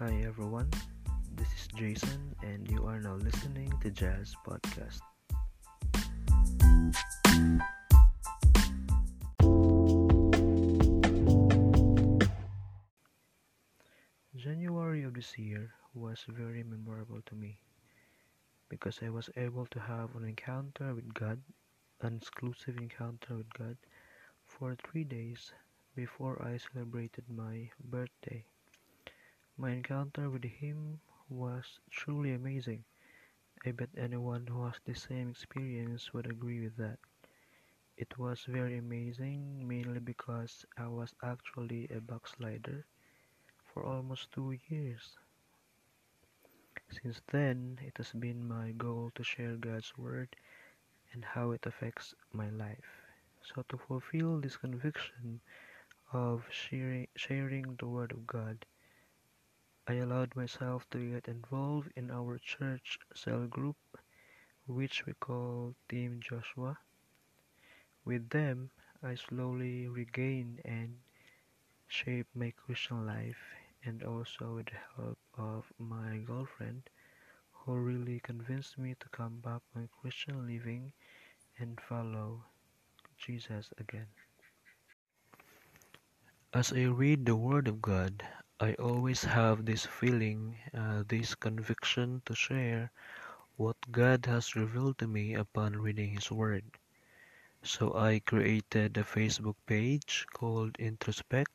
Hi everyone, this is Jason, and you are now listening to Jaz Podcast. January of this year was very memorable to me because I was able to have an encounter with God, an exclusive encounter with God, for three days before I celebrated my birthday. My encounter with him was truly amazing. I bet anyone who has the same experience would agree with that. It was very amazing mainly because I was actually a backslider for almost two years. Since then, it has been my goal to share God's Word and how it affects my life. So, to fulfill this conviction of sharing, sharing the Word of God, I allowed myself to get involved in our church cell group, which we call Team Joshua. With them, I slowly regained and shaped my Christian life, and also with the help of my girlfriend, who really convinced me to come back on Christian living and follow Jesus again. As I read the Word of God, I always have this feeling, uh, this conviction to share what God has revealed to me upon reading His Word. So I created a Facebook page called Introspect.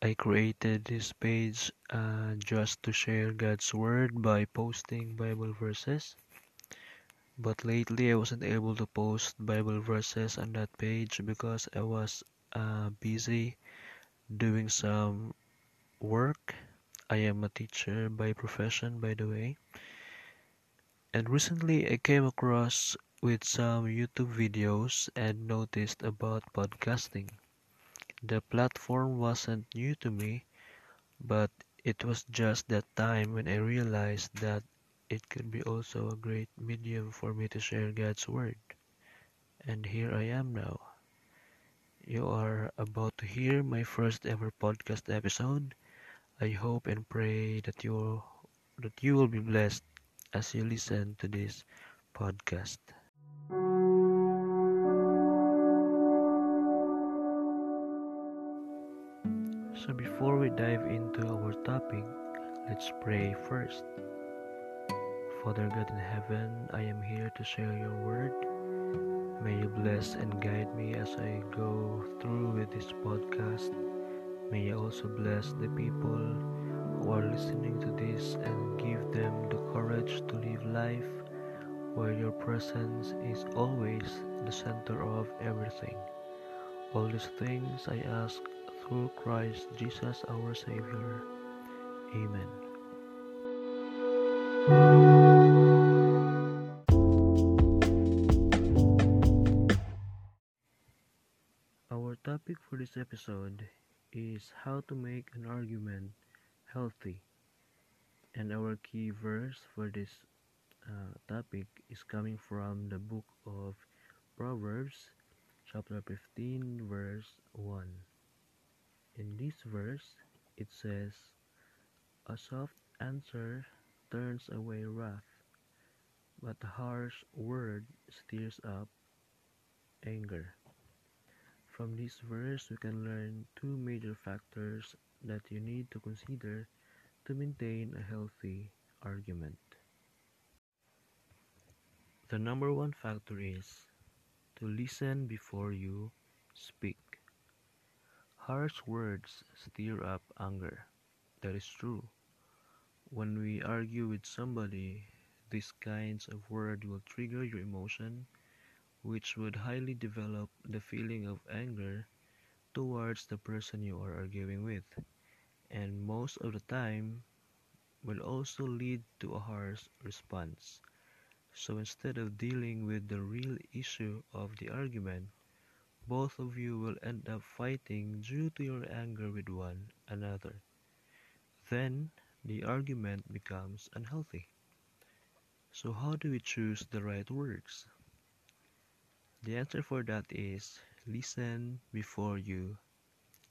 I created this page uh, just to share God's Word by posting Bible verses. But lately I wasn't able to post Bible verses on that page because I was uh, busy doing some work. I am a teacher by profession, by the way. And recently I came across with some YouTube videos and noticed about podcasting. The platform wasn't new to me, but it was just that time when I realized that it could be also a great medium for me to share God's Word. And here I am now. You are about to hear my first ever podcast episode. I hope and pray that you that you will be blessed as you listen to this podcast. So before we dive into our topic, let's pray first. Father God in heaven, I am here to share your word. May you bless and guide me as I go through with this podcast. May you also bless the people who are listening to this and give them the courage to live life where your presence is always the center of everything. All these things I ask through Christ Jesus our Savior. Amen. For this episode is how to make an argument healthy. And our key verse for this uh, topic is coming from the book of Proverbs, chapter 15, verse 1. In this verse, it says, A soft answer turns away wrath, but a harsh word stirs up anger. From this verse, we can learn two major factors that you need to consider to maintain a healthy argument. The number one factor is to listen before you speak. Harsh words stir up anger. That is true. When we argue with somebody, these kinds of words will trigger your emotion, which would highly develop the feeling of anger towards the person you are arguing with, and most of the time will also lead to a harsh response. So instead of dealing with the real issue of the argument, both of you will end up fighting due to your anger with one another. Then the argument becomes unhealthy. So, how do we choose the right words? The answer for that is listen before you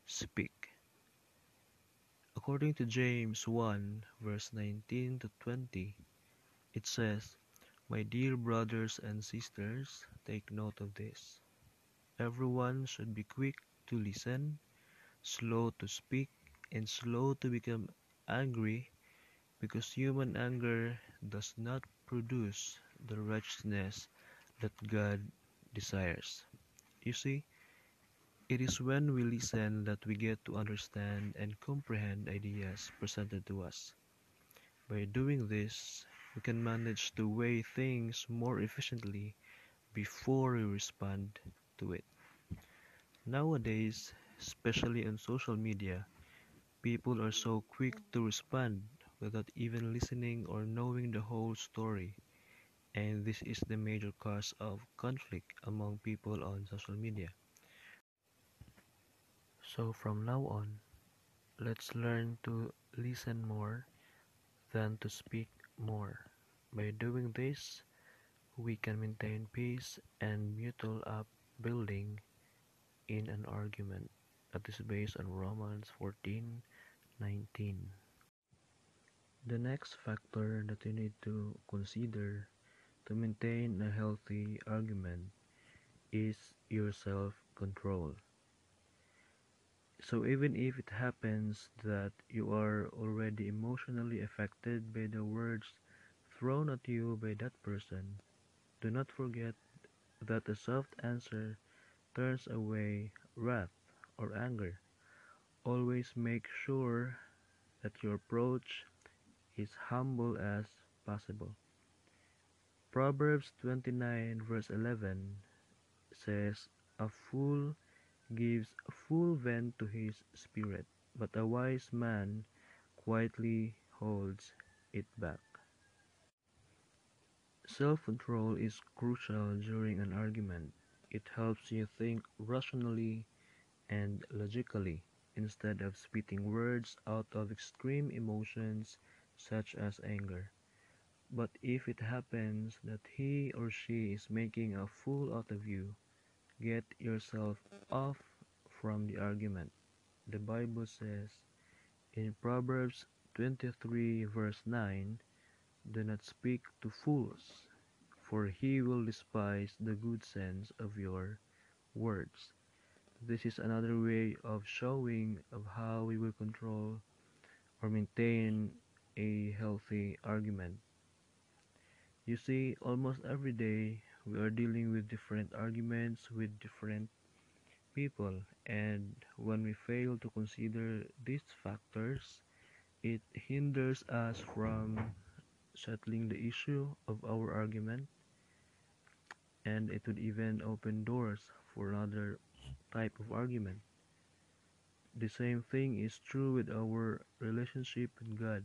speak. According to James 1 verse 19 to 20, it says, My dear brothers and sisters, take note of this. Everyone should be quick to listen, slow to speak, and slow to become angry, because human anger does not produce the righteousness that God desires. You see, it is when we listen that we get to understand and comprehend ideas presented to us. By doing this, we can manage to weigh things more efficiently before we respond to it. Nowadays, especially on social media, people are so quick to respond without even listening or knowing the whole story, and this is the major cause of conflict among people on social media. So, from now on, let's learn to listen more than to speak more. By doing this, we can maintain peace and mutual upbuilding in an argument. That is based on Romans 14:19. The next factor that you need to consider to maintain a healthy argument is your self-control. So even if it happens that you are already emotionally affected by the words thrown at you by that person, do not forget that a soft answer turns away wrath or anger. Always make sure that your approach is humble as possible. Proverbs 29 verse 11 says, A fool gives full vent to his spirit, but a wise man quietly holds it back. Self-control is crucial during an argument. It helps you think rationally and logically instead of spitting words out of extreme emotions such as anger. But if it happens that he or she is making a fool out of you, get yourself off from the argument. The Bible says in Proverbs 23 verse 9, Do not speak to fools, for he will despise the good sense of your words. This is another way of showing of how we will control or maintain a healthy argument. You see, almost every day we are dealing with different arguments with different people, and when we fail to consider these factors, it hinders us from settling the issue of our argument and it would even open doors for another type of argument. The same thing is true with our relationship with God.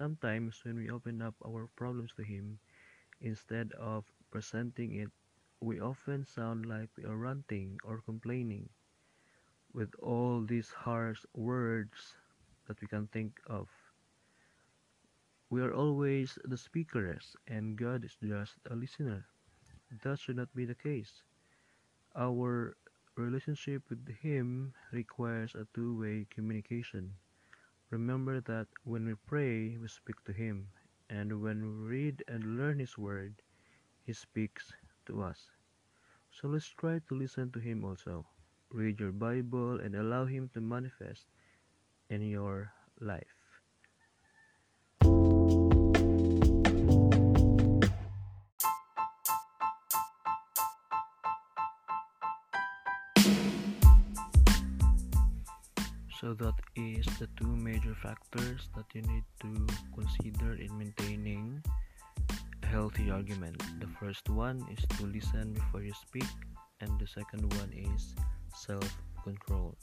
Sometimes when we open up our problems to Him, instead of presenting it, we often sound like we are ranting or complaining with all these harsh words that we can think of. We are always the speakers, and God is just a listener. That should not be the case. Our relationship with Him requires a two way communication. Remember that when we pray, we speak to Him, and when we read and learn His Word, He speaks to us. So let's try to listen to Him also. Read your Bible and allow Him to manifest in your life. So that is the two major factors that you need to consider in maintaining a healthy argument. The first one is to listen before you speak, and the second one is self-control.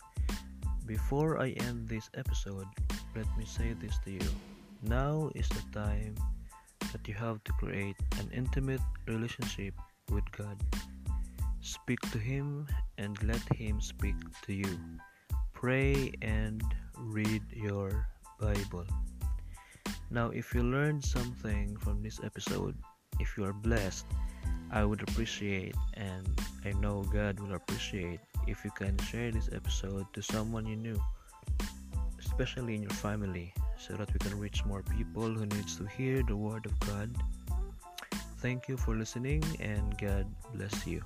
Before I end this episode, let me say this to you. Now is the time that you have to create an intimate relationship with God. Speak to Him and let Him speak to you. Pray and read your Bible. Now, if you learned something from this episode, if you are blessed, I would appreciate and I know God will appreciate if you can share this episode to someone you knew, especially in your family, so that we can reach more people who needs to hear the word of God. Thank you for listening and God bless you.